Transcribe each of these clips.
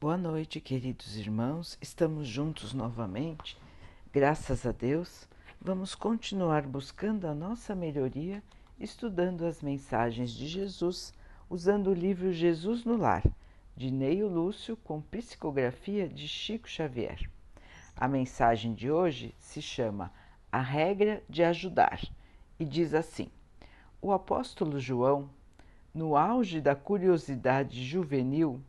Boa noite, queridos irmãos. Estamos juntos novamente. Graças a Deus, vamos continuar buscando a nossa melhoria, estudando as mensagens de Jesus, usando o livro Jesus no Lar, de Neio Lúcio, com psicografia de Chico Xavier. A mensagem de hoje se chama A Regra de Ajudar e diz assim: O apóstolo João, no auge da curiosidade juvenil,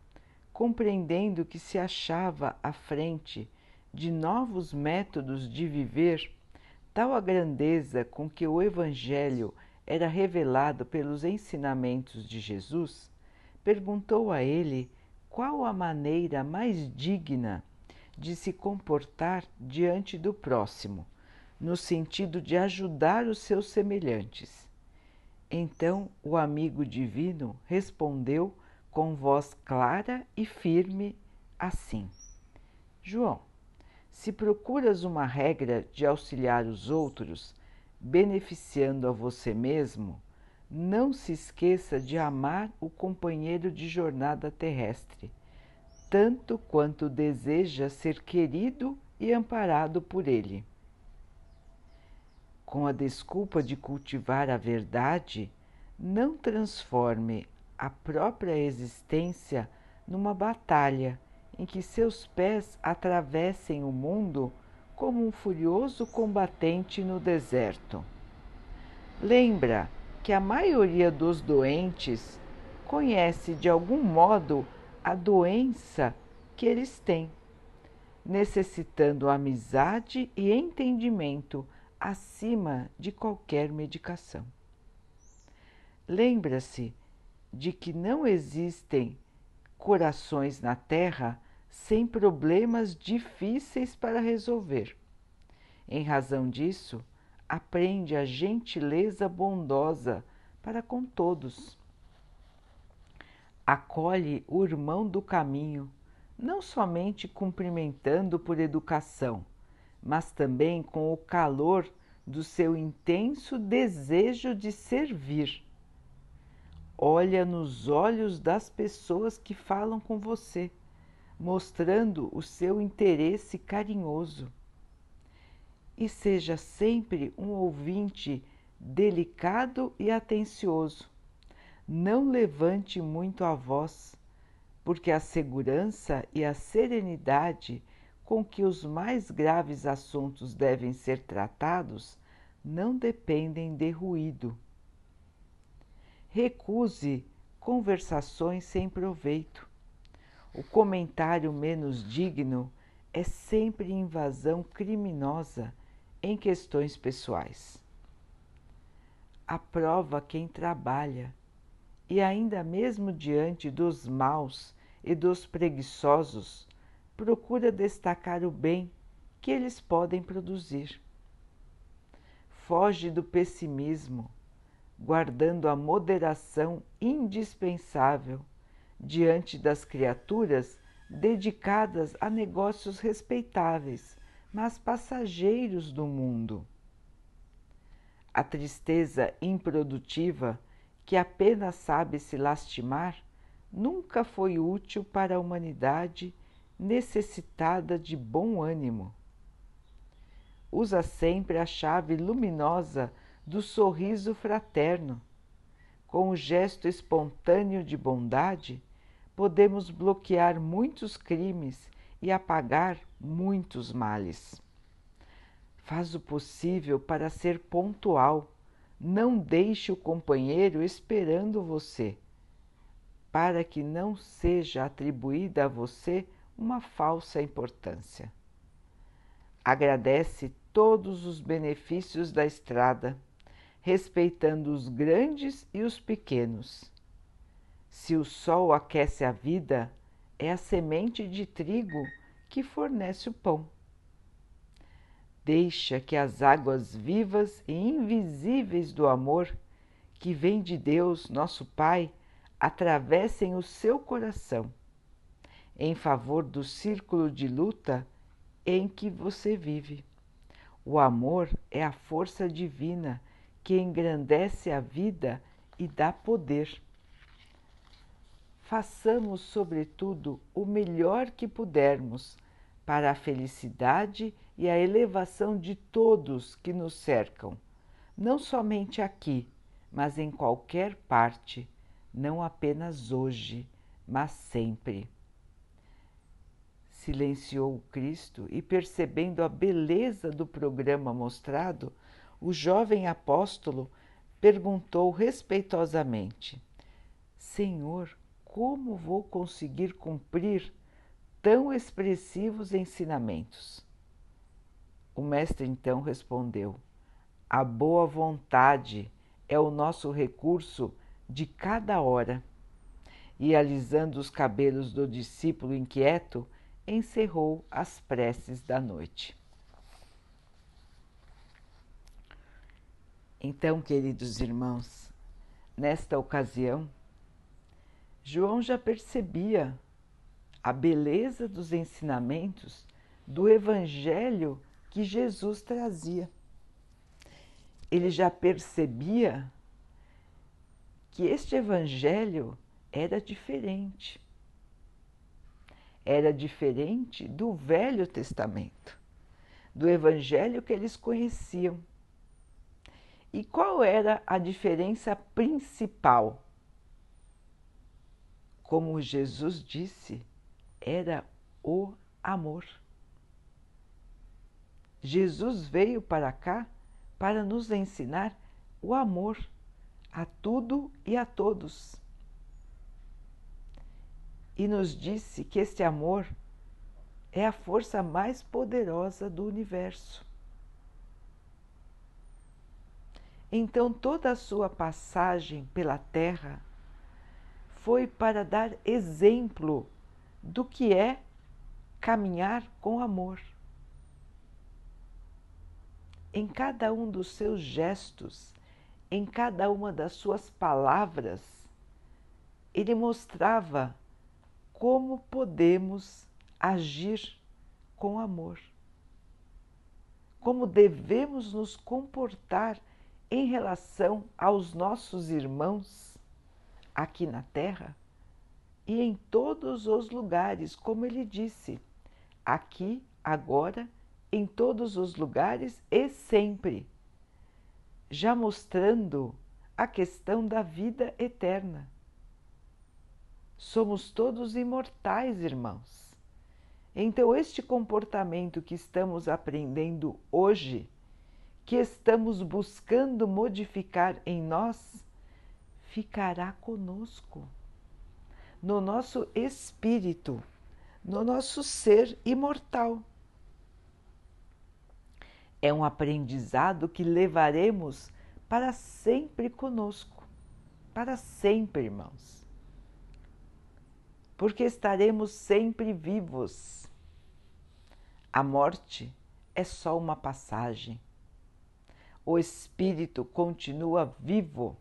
compreendendo que se achava à frente de novos métodos de viver, tal a grandeza com que o Evangelho era revelado pelos ensinamentos de Jesus, perguntou a ele qual a maneira mais digna de se comportar diante do próximo, no sentido de ajudar os seus semelhantes. Então o amigo divino respondeu com voz clara e firme assim: João, se procuras uma regra de auxiliar os outros, beneficiando a você mesmo, não se esqueça de amar o companheiro de jornada terrestre, tanto quanto deseja ser querido e amparado por ele. Com a desculpa de cultivar a verdade, não transforme a própria existência numa batalha em que seus pés atravessem o mundo como um furioso combatente no deserto. Lembra que a maioria dos doentes conhece de algum modo a doença que eles têm, necessitando amizade e entendimento acima de qualquer medicação. Lembra-se de que não existem corações na Terra sem problemas difíceis para resolver. Em razão disso, aprende a gentileza bondosa para com todos. Acolhe o irmão do caminho, não somente cumprimentando por educação, mas também com o calor do seu intenso desejo de servir olha nos olhos das pessoas que falam com você, mostrando o seu interesse carinhoso. E seja sempre um ouvinte delicado e atencioso. Não levante muito a voz, porque a segurança e a serenidade com que os mais graves assuntos devem ser tratados não dependem de ruído recuse conversações sem proveito. O comentário menos digno é sempre invasão criminosa em questões pessoais. Aprova quem trabalha e, ainda mesmo diante dos maus e dos preguiçosos, procura destacar o bem que eles podem produzir. Foge do pessimismo guardando a moderação indispensável diante das criaturas dedicadas a negócios respeitáveis, mas passageiros do mundo. A tristeza improdutiva, que apenas sabe se lastimar, nunca foi útil para a humanidade necessitada de bom ânimo. Usa sempre a chave luminosa do sorriso fraterno. Com o gesto espontâneo de bondade, podemos bloquear muitos crimes e apagar muitos males. Faz o possível para ser pontual. Não deixe o companheiro esperando você, para que não seja atribuída a você uma falsa importância. Agradece todos os benefícios da estrada respeitando os grandes e os pequenos. Se o sol aquece a vida, é a semente de trigo que fornece o pão. Deixa que as águas vivas e invisíveis do amor, que vem de Deus, nosso Pai, atravessem o seu coração, em favor do círculo de luta em que você vive. O amor é a força divina que engrandece a vida e dá poder. façamos, sobretudo, o melhor que pudermos para a felicidade e a elevação de todos que nos cercam, não somente aqui, mas em qualquer parte, não apenas hoje, mas sempre. Silenciou Cristo e, percebendo a beleza do programa mostrado, o jovem apóstolo perguntou respeitosamente: Senhor, como vou conseguir cumprir tão expressivos ensinamentos? O mestre então respondeu: A boa vontade é o nosso recurso de cada hora. E alisando os cabelos do discípulo inquieto, encerrou as preces da noite. Então, queridos irmãos, nesta ocasião, João já percebia a beleza dos ensinamentos do Evangelho que Jesus trazia. Ele já percebia que este Evangelho era diferente. Era diferente do Velho Testamento, do Evangelho que eles conheciam. E qual era a diferença principal? Como Jesus disse, era o amor. Jesus veio para cá para nos ensinar o amor a tudo e a todos. E nos disse que este amor é a força mais poderosa do universo. Então, toda a sua passagem pela Terra foi para dar exemplo do que é caminhar com amor. Em cada um dos seus gestos, em cada uma das suas palavras, ele mostrava como podemos agir com amor, como devemos nos comportar em relação aos nossos irmãos aqui na Terra e em todos os lugares, como ele disse, aqui, agora, em todos os lugares e sempre, já mostrando a questão da vida eterna. Somos todos imortais, irmãos. Então, este comportamento que estamos aprendendo hoje, que estamos buscando modificar em nós, ficará conosco, no nosso espírito, no nosso ser imortal. É um aprendizado que levaremos para sempre conosco, para sempre, irmãos. Porque estaremos sempre vivos. A morte é só uma passagem. O espírito continua vivo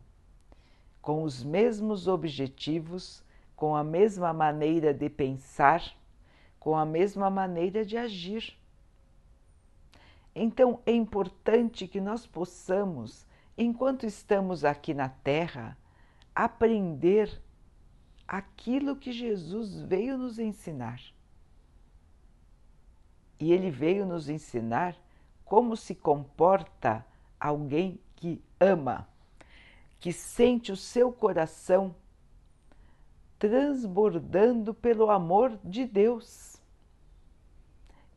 com os mesmos objetivos, com a mesma maneira de pensar, com a mesma maneira de agir. Então é importante que nós possamos, enquanto estamos aqui na Terra, aprender aquilo que Jesus veio nos ensinar. E ele veio nos ensinar como se comporta alguém que ama que sente o seu coração transbordando pelo amor de Deus.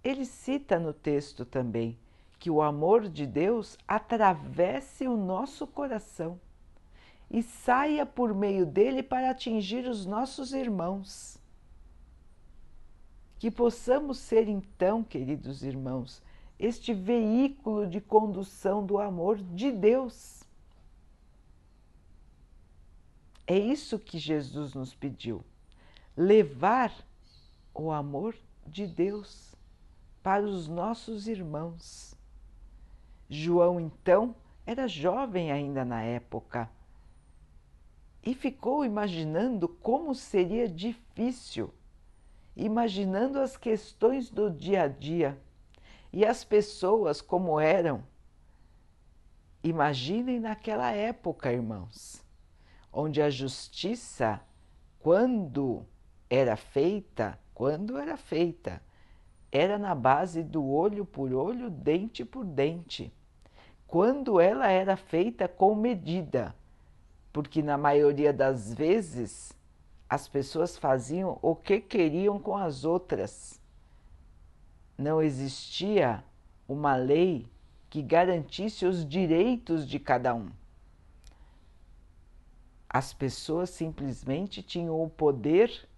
Ele cita no texto também que o amor de Deus atravesse o nosso coração e saia por meio dele para atingir os nossos irmãos. Que possamos ser então, queridos irmãos, este veículo de condução do amor de Deus é isso que Jesus nos pediu: levar o amor de Deus para os nossos irmãos. João, então, era jovem ainda na época e ficou imaginando como seria difícil, imaginando as questões do dia a dia e as pessoas como eram. Imaginem naquela época, irmãos onde a justiça quando era feita, quando era feita, era na base do olho por olho, dente por dente. Quando ela era feita com medida, porque na maioria das vezes as pessoas faziam o que queriam com as outras. Não existia uma lei que garantisse os direitos de cada um. As pessoas simplesmente tinham o poder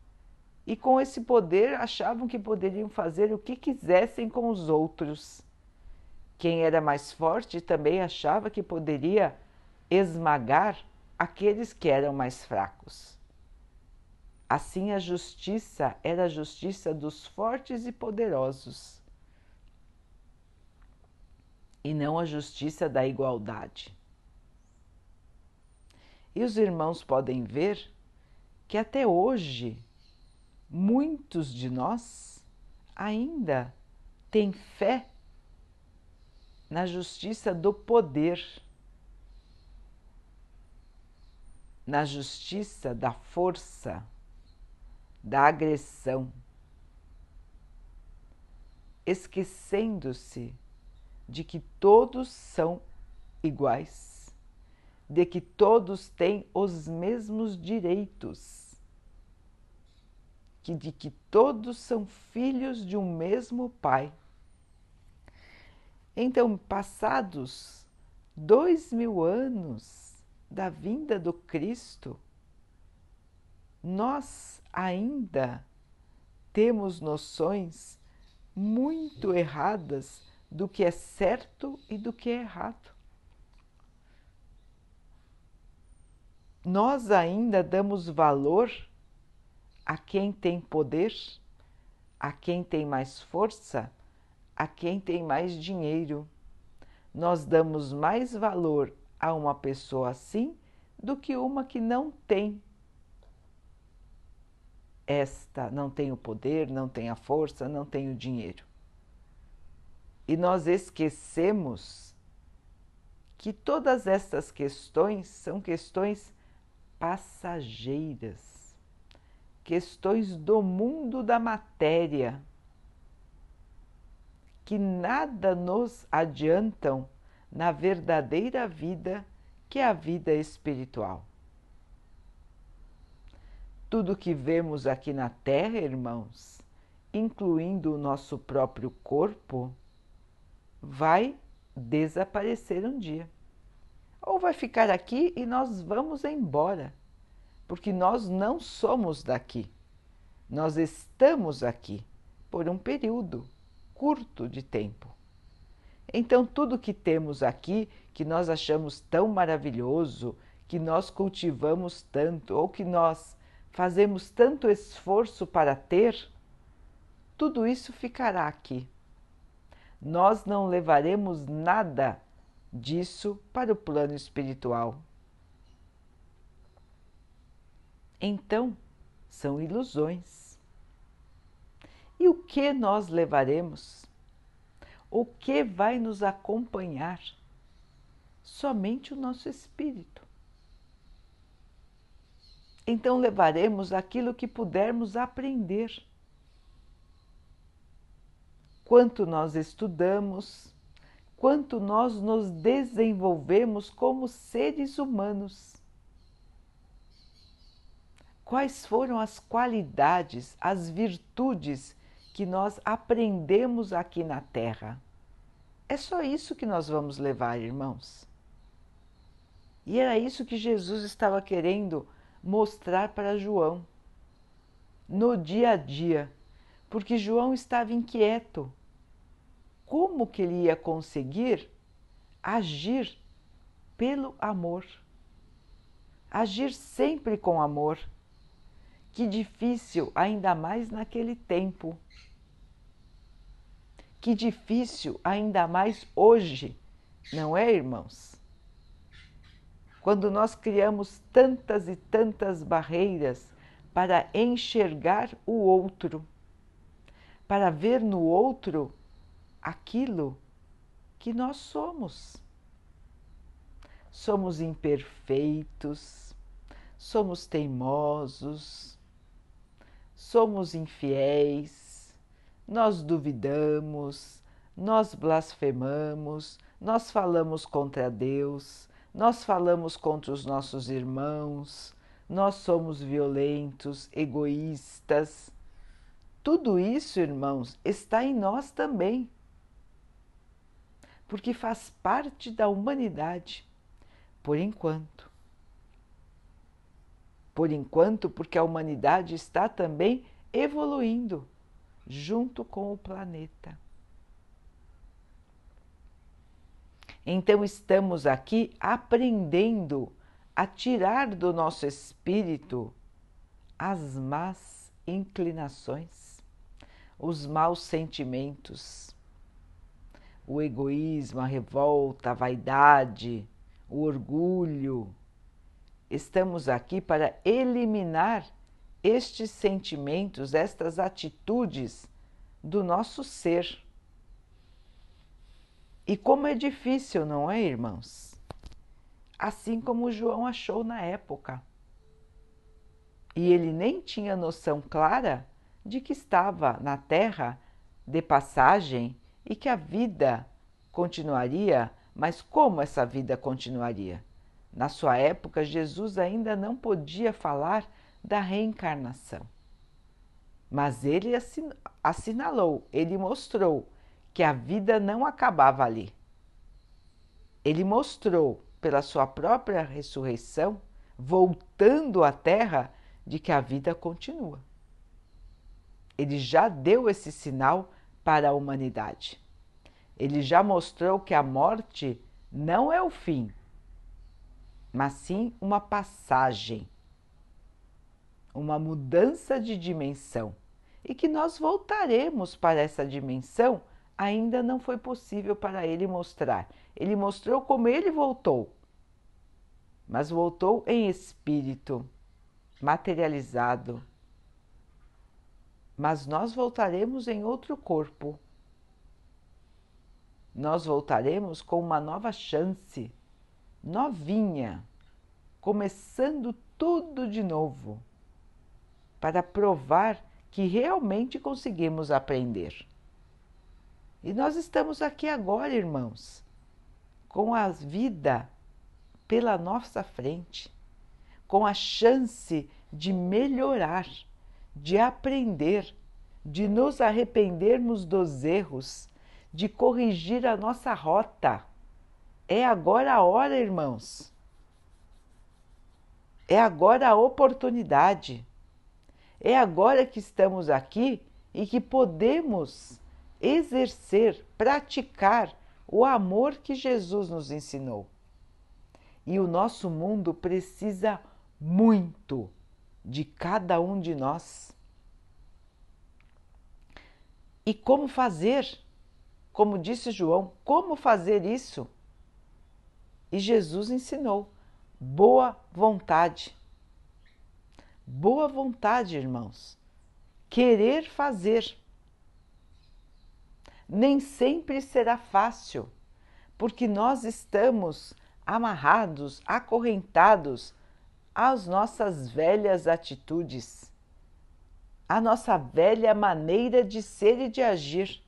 e, com esse poder, achavam que poderiam fazer o que quisessem com os outros. Quem era mais forte também achava que poderia esmagar aqueles que eram mais fracos. Assim, a justiça era a justiça dos fortes e poderosos, e não a justiça da igualdade. E os irmãos podem ver que até hoje muitos de nós ainda têm fé na justiça do poder, na justiça da força, da agressão, esquecendo-se de que todos são iguais, de que todos têm os mesmos direitos que de que todos são filhos de um mesmo Pai. Então, passados dois mil anos da vinda do Cristo, nós ainda temos noções muito erradas do que é certo e do que é errado. Nós ainda damos valor a quem tem poder, a quem tem mais força, a quem tem mais dinheiro. Nós damos mais valor a uma pessoa assim do que uma que não tem esta, não tem o poder, não tem a força, não tem o dinheiro. E nós esquecemos que todas estas questões são questões passageiras questões do mundo da matéria que nada nos adiantam na verdadeira vida que é a vida espiritual. Tudo que vemos aqui na Terra, irmãos, incluindo o nosso próprio corpo, vai desaparecer um dia. Ou vai ficar aqui e nós vamos embora porque nós não somos daqui. Nós estamos aqui por um período curto de tempo. Então, tudo que temos aqui, que nós achamos tão maravilhoso, que nós cultivamos tanto, ou que nós fazemos tanto esforço para ter, tudo isso ficará aqui. Nós não levaremos nada disso para o plano espiritual. Então, são ilusões. E o que nós levaremos? O que vai nos acompanhar? Somente o nosso espírito. Então levaremos aquilo que pudermos aprender. Quanto nós estudamos, quanto nós nos desenvolvemos como seres humanos quais foram as qualidades, as virtudes que nós aprendemos aqui na Terra. É só isso que nós vamos levar, irmãos. E era isso que Jesus estava querendo mostrar para João no dia a dia, porque João estava inquieto. Como que ele ia conseguir agir pelo amor? Agir sempre com amor que difícil, ainda mais naquele tempo. Que difícil, ainda mais hoje, não é, irmãos? Quando nós criamos tantas e tantas barreiras para enxergar o outro, para ver no outro aquilo que nós somos. Somos imperfeitos, somos teimosos, somos infiéis, nós duvidamos, nós blasfemamos, nós falamos contra Deus, nós falamos contra os nossos irmãos, nós somos violentos, egoístas. Tudo isso, irmãos, está em nós também, porque faz parte da humanidade, por enquanto. Por enquanto, porque a humanidade está também evoluindo junto com o planeta. Então, estamos aqui aprendendo a tirar do nosso espírito as más inclinações, os maus sentimentos, o egoísmo, a revolta, a vaidade, o orgulho. Estamos aqui para eliminar estes sentimentos, estas atitudes do nosso ser e como é difícil, não é, irmãos? Assim como João achou na época. E ele nem tinha noção clara de que estava na terra de passagem e que a vida continuaria, mas como essa vida continuaria? Na sua época, Jesus ainda não podia falar da reencarnação. Mas ele assinalou, ele mostrou que a vida não acabava ali. Ele mostrou, pela sua própria ressurreição, voltando à Terra, de que a vida continua. Ele já deu esse sinal para a humanidade. Ele já mostrou que a morte não é o fim, mas sim uma passagem, uma mudança de dimensão e que nós voltaremos para essa dimensão ainda não foi possível para ele mostrar. Ele mostrou como ele voltou, mas voltou em espírito, materializado. Mas nós voltaremos em outro corpo. Nós voltaremos com uma nova chance, novinha, começando tudo de novo, para provar que realmente conseguimos aprender. E nós estamos aqui agora, irmãos, com a vida pela nossa frente, com a chance de melhorar, de aprender, de nos arrependermos dos erros, de corrigir a nossa rota. É agora a hora, irmãos. É agora a oportunidade. É agora que estamos aqui e que podemos exercer, praticar o amor que Jesus nos ensinou. E o nosso mundo precisa muito de cada um de nós. E como fazer? Como disse João, como fazer isso? E Jesus ensinou: boa vontade. Boa vontade, irmãos. Querer fazer nem sempre será fácil, porque nós estamos amarrados, acorrentados às nossas velhas atitudes, à nossa velha maneira de ser e de agir.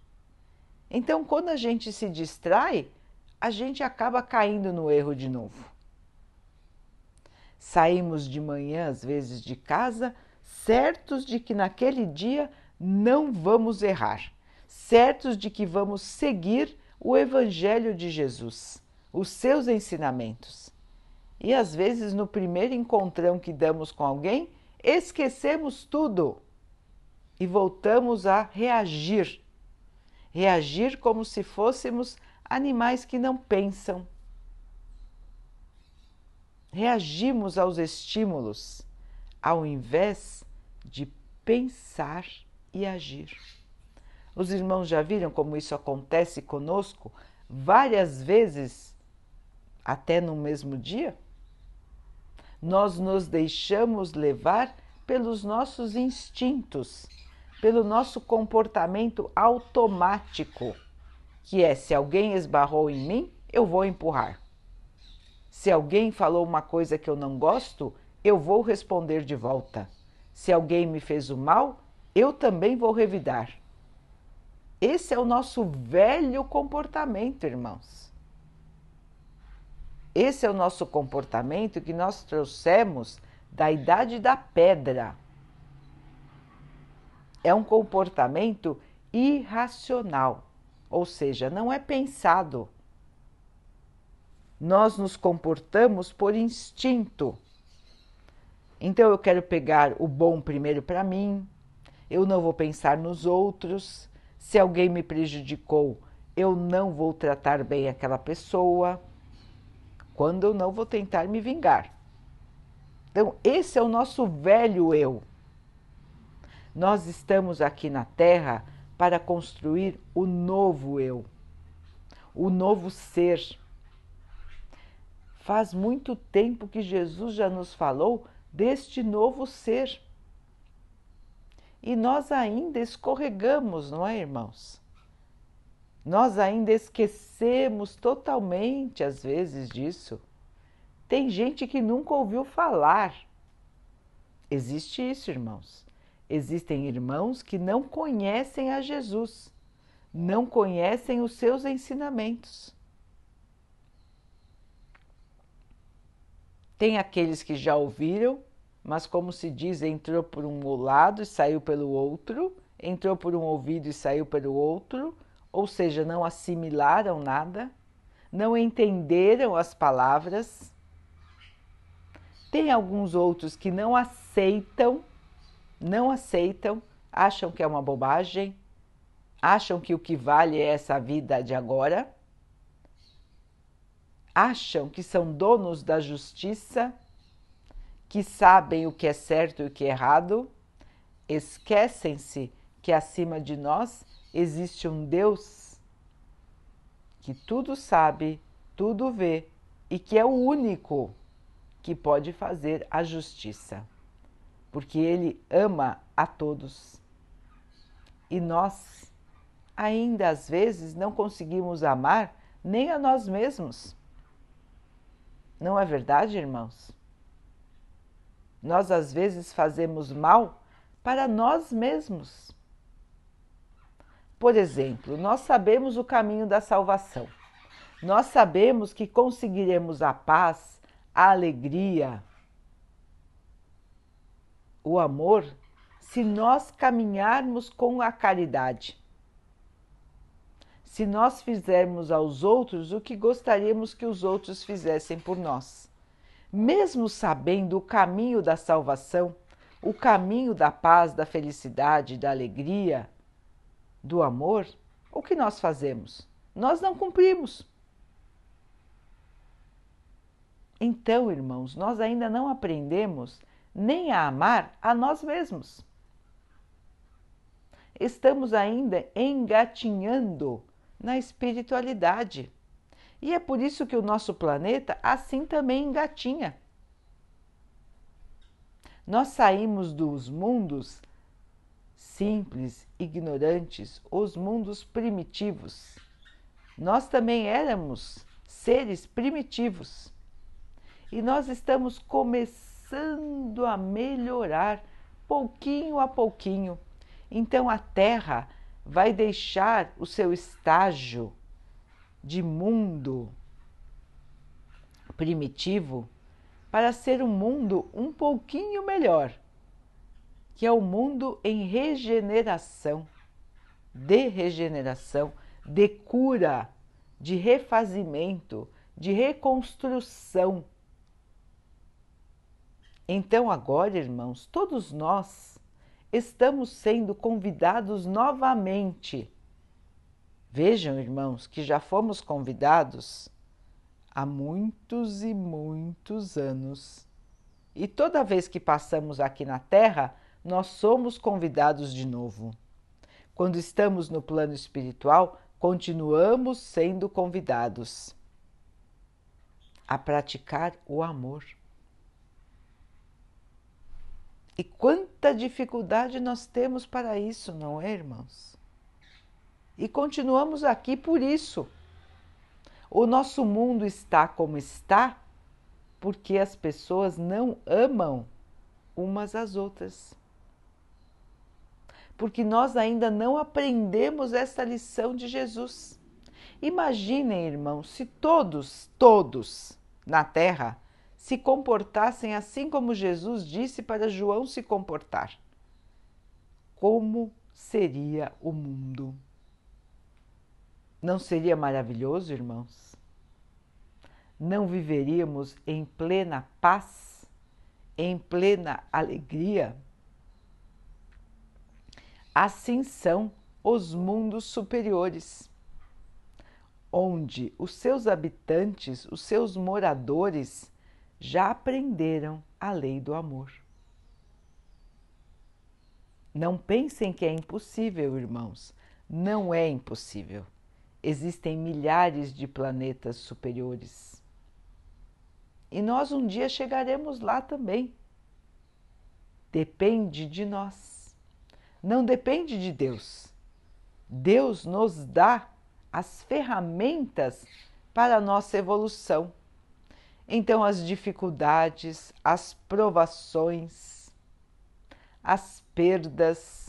Então, quando a gente se distrai, a gente acaba caindo no erro de novo. Saímos de manhã, às vezes, de casa, certos de que naquele dia não vamos errar certos de que vamos seguir o Evangelho de Jesus, os seus ensinamentos. E às vezes, no primeiro encontrão que damos com alguém, esquecemos tudo e voltamos a reagir. Reagir como se fôssemos animais que não pensam. Reagimos aos estímulos ao invés de pensar e agir. Os irmãos já viram como isso acontece conosco várias vezes, até no mesmo dia? Nós nos deixamos levar pelos nossos instintos, pelo nosso comportamento automático, que é se alguém esbarrou em mim, eu vou empurrar. Se alguém falou uma coisa que eu não gosto, eu vou responder de volta. Se alguém me fez o mal, eu também vou revidar. Esse é o nosso velho comportamento, irmãos. Esse é o nosso comportamento que nós trouxemos da idade da pedra. É um comportamento irracional, ou seja, não é pensado. Nós nos comportamos por instinto. Então eu quero pegar o bom primeiro para mim, eu não vou pensar nos outros. Se alguém me prejudicou, eu não vou tratar bem aquela pessoa. Quando eu não vou tentar me vingar. Então, esse é o nosso velho eu. Nós estamos aqui na Terra para construir o novo eu, o novo ser. Faz muito tempo que Jesus já nos falou deste novo ser. E nós ainda escorregamos, não é, irmãos? Nós ainda esquecemos totalmente, às vezes, disso. Tem gente que nunca ouviu falar. Existe isso, irmãos. Existem irmãos que não conhecem a Jesus, não conhecem os seus ensinamentos. Tem aqueles que já ouviram mas como se diz, entrou por um lado e saiu pelo outro, entrou por um ouvido e saiu pelo outro, ou seja, não assimilaram nada, não entenderam as palavras. Tem alguns outros que não aceitam, não aceitam, acham que é uma bobagem, acham que o que vale é essa vida de agora, acham que são donos da justiça que sabem o que é certo e o que é errado, esquecem-se que acima de nós existe um Deus que tudo sabe, tudo vê e que é o único que pode fazer a justiça, porque Ele ama a todos. E nós, ainda às vezes, não conseguimos amar nem a nós mesmos. Não é verdade, irmãos? Nós às vezes fazemos mal para nós mesmos. Por exemplo, nós sabemos o caminho da salvação. Nós sabemos que conseguiremos a paz, a alegria, o amor, se nós caminharmos com a caridade. Se nós fizermos aos outros o que gostaríamos que os outros fizessem por nós mesmo sabendo o caminho da salvação, o caminho da paz, da felicidade, da alegria, do amor, o que nós fazemos? Nós não cumprimos. Então, irmãos, nós ainda não aprendemos nem a amar a nós mesmos. Estamos ainda engatinhando na espiritualidade. E é por isso que o nosso planeta assim também engatinha. Nós saímos dos mundos simples, ignorantes, os mundos primitivos. Nós também éramos seres primitivos. E nós estamos começando a melhorar pouquinho a pouquinho. Então a Terra vai deixar o seu estágio de mundo primitivo para ser um mundo um pouquinho melhor, que é o um mundo em regeneração, de regeneração, de cura, de refazimento, de reconstrução. Então, agora, irmãos, todos nós estamos sendo convidados novamente Vejam, irmãos, que já fomos convidados há muitos e muitos anos. E toda vez que passamos aqui na Terra, nós somos convidados de novo. Quando estamos no plano espiritual, continuamos sendo convidados a praticar o amor. E quanta dificuldade nós temos para isso, não é, irmãos? E continuamos aqui por isso. O nosso mundo está como está porque as pessoas não amam umas às outras. Porque nós ainda não aprendemos essa lição de Jesus. Imaginem, irmãos, se todos, todos na Terra se comportassem assim como Jesus disse para João se comportar. Como seria o mundo? Não seria maravilhoso, irmãos? Não viveríamos em plena paz, em plena alegria? Assim são os mundos superiores, onde os seus habitantes, os seus moradores, já aprenderam a lei do amor. Não pensem que é impossível, irmãos. Não é impossível. Existem milhares de planetas superiores. E nós um dia chegaremos lá também. Depende de nós. Não depende de Deus. Deus nos dá as ferramentas para a nossa evolução. Então, as dificuldades, as provações, as perdas,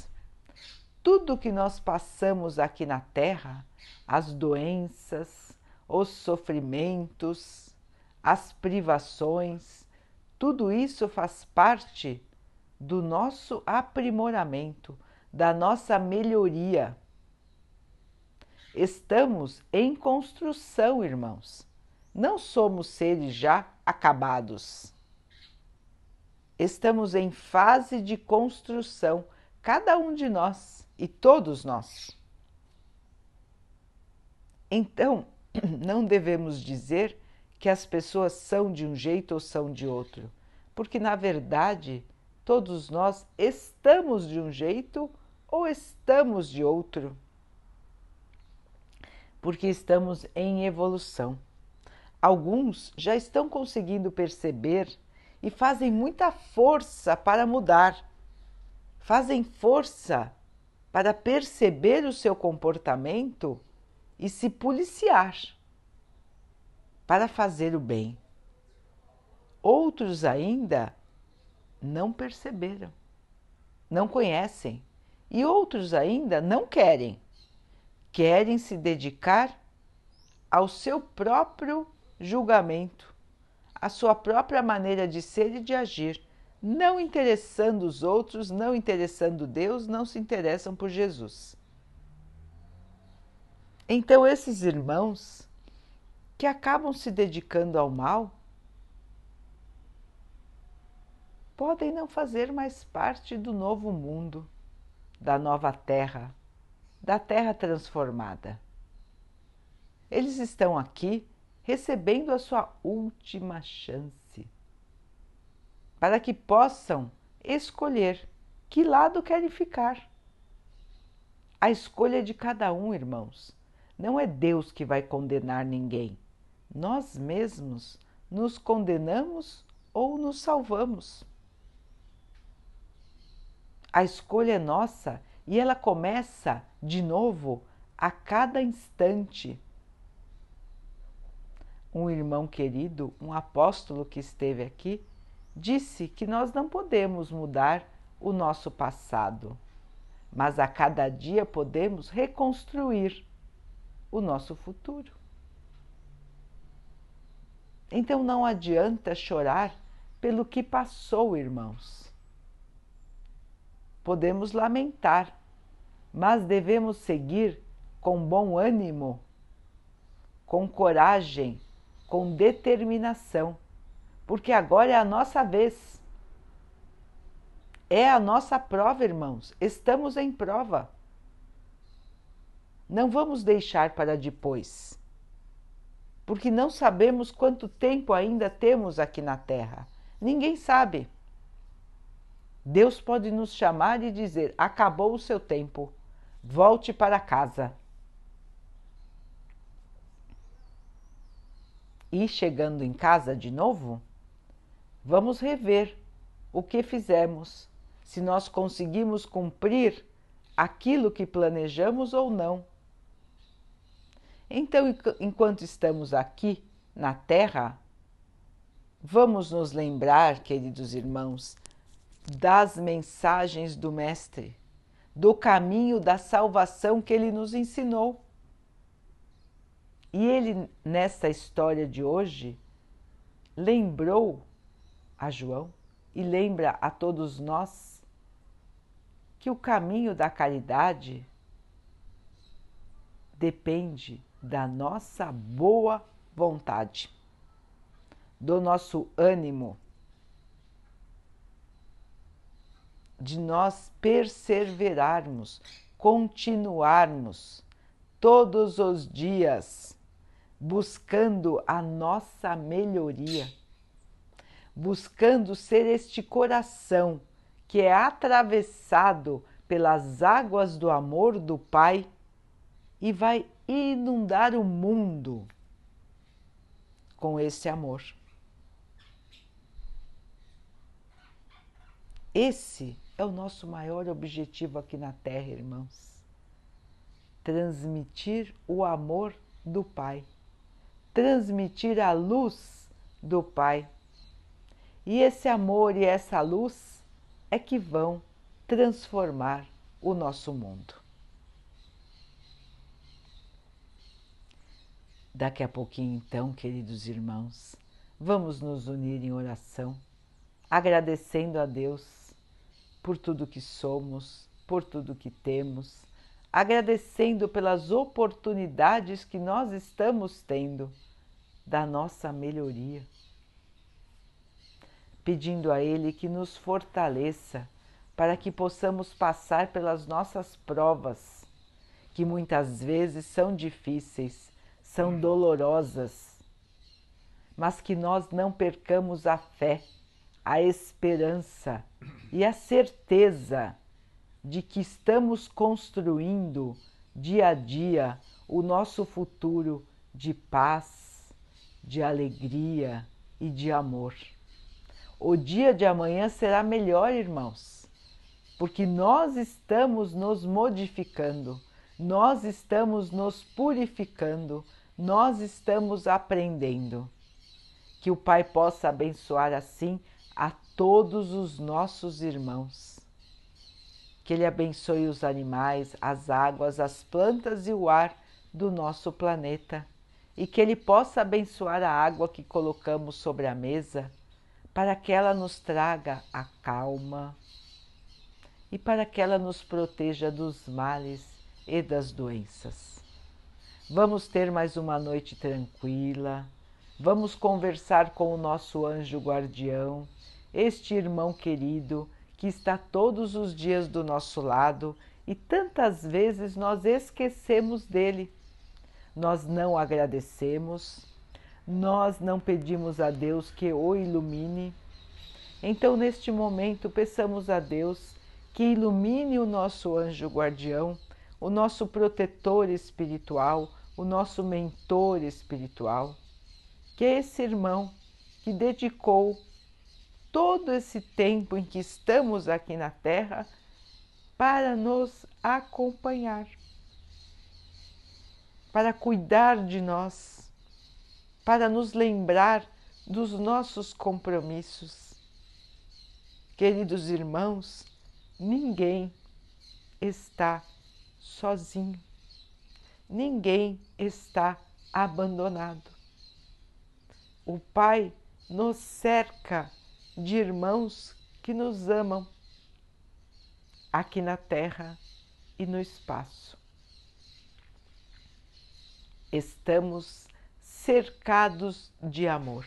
tudo que nós passamos aqui na Terra, as doenças, os sofrimentos, as privações, tudo isso faz parte do nosso aprimoramento, da nossa melhoria. Estamos em construção, irmãos. Não somos seres já acabados. Estamos em fase de construção, cada um de nós e todos nós. Então, não devemos dizer que as pessoas são de um jeito ou são de outro, porque na verdade todos nós estamos de um jeito ou estamos de outro. Porque estamos em evolução. Alguns já estão conseguindo perceber e fazem muita força para mudar, fazem força para perceber o seu comportamento e se policiar para fazer o bem. Outros ainda não perceberam, não conhecem, e outros ainda não querem. Querem se dedicar ao seu próprio julgamento, a sua própria maneira de ser e de agir, não interessando os outros, não interessando Deus, não se interessam por Jesus. Então, esses irmãos que acabam se dedicando ao mal podem não fazer mais parte do novo mundo, da nova terra, da terra transformada. Eles estão aqui recebendo a sua última chance, para que possam escolher que lado querem ficar. A escolha é de cada um, irmãos. Não é Deus que vai condenar ninguém. Nós mesmos nos condenamos ou nos salvamos. A escolha é nossa e ela começa de novo a cada instante um irmão querido, um apóstolo que esteve aqui, disse que nós não podemos mudar o nosso passado, mas a cada dia podemos reconstruir o nosso futuro. Então não adianta chorar pelo que passou, irmãos. Podemos lamentar, mas devemos seguir com bom ânimo, com coragem com determinação, porque agora é a nossa vez. É a nossa prova, irmãos. Estamos em prova. Não vamos deixar para depois, porque não sabemos quanto tempo ainda temos aqui na Terra. Ninguém sabe. Deus pode nos chamar e dizer: acabou o seu tempo, volte para casa. e chegando em casa de novo, vamos rever o que fizemos, se nós conseguimos cumprir aquilo que planejamos ou não. Então, enquanto estamos aqui na Terra, Vamos nos lembrar, queridos irmãos, das mensagens do Mestre, do caminho da salvação que ele nos ensinou. E ele, nesta história de hoje, lembrou a João e lembra a todos nós que o caminho da caridade depende da nossa boa vontade, do nosso ânimo, de nós perseverarmos, continuarmos todos os dias buscando a nossa melhoria, buscando ser este coração que é atravessado pelas águas do amor do Pai e vai inundar o mundo com esse amor. Esse é o nosso maior objetivo aqui na Terra, irmãos. Transmitir o amor do Pai, transmitir a luz do Pai. E esse amor e essa luz é que vão transformar o nosso mundo. Daqui a pouquinho, então, queridos irmãos, vamos nos unir em oração, agradecendo a Deus por tudo que somos, por tudo que temos, agradecendo pelas oportunidades que nós estamos tendo da nossa melhoria, pedindo a Ele que nos fortaleça para que possamos passar pelas nossas provas, que muitas vezes são difíceis são dolorosas, mas que nós não percamos a fé, a esperança e a certeza de que estamos construindo dia a dia o nosso futuro de paz, de alegria e de amor. O dia de amanhã será melhor, irmãos, porque nós estamos nos modificando, nós estamos nos purificando, nós estamos aprendendo. Que o Pai possa abençoar assim a todos os nossos irmãos. Que Ele abençoe os animais, as águas, as plantas e o ar do nosso planeta. E que Ele possa abençoar a água que colocamos sobre a mesa, para que ela nos traga a calma e para que ela nos proteja dos males e das doenças. Vamos ter mais uma noite tranquila. Vamos conversar com o nosso anjo guardião, este irmão querido que está todos os dias do nosso lado e tantas vezes nós esquecemos dele. Nós não agradecemos, nós não pedimos a Deus que o ilumine. Então, neste momento, peçamos a Deus que ilumine o nosso anjo guardião, o nosso protetor espiritual, o nosso mentor espiritual, que é esse irmão que dedicou todo esse tempo em que estamos aqui na Terra para nos acompanhar, para cuidar de nós, para nos lembrar dos nossos compromissos. Queridos irmãos, ninguém está sozinho ninguém está abandonado. O Pai nos cerca de irmãos que nos amam aqui na terra e no espaço. Estamos cercados de amor.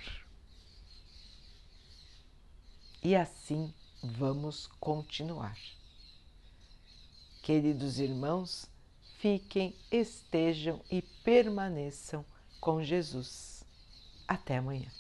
E assim vamos continuar. Queridos irmãos, fiquem, estejam e permaneçam com Jesus. Até amanhã.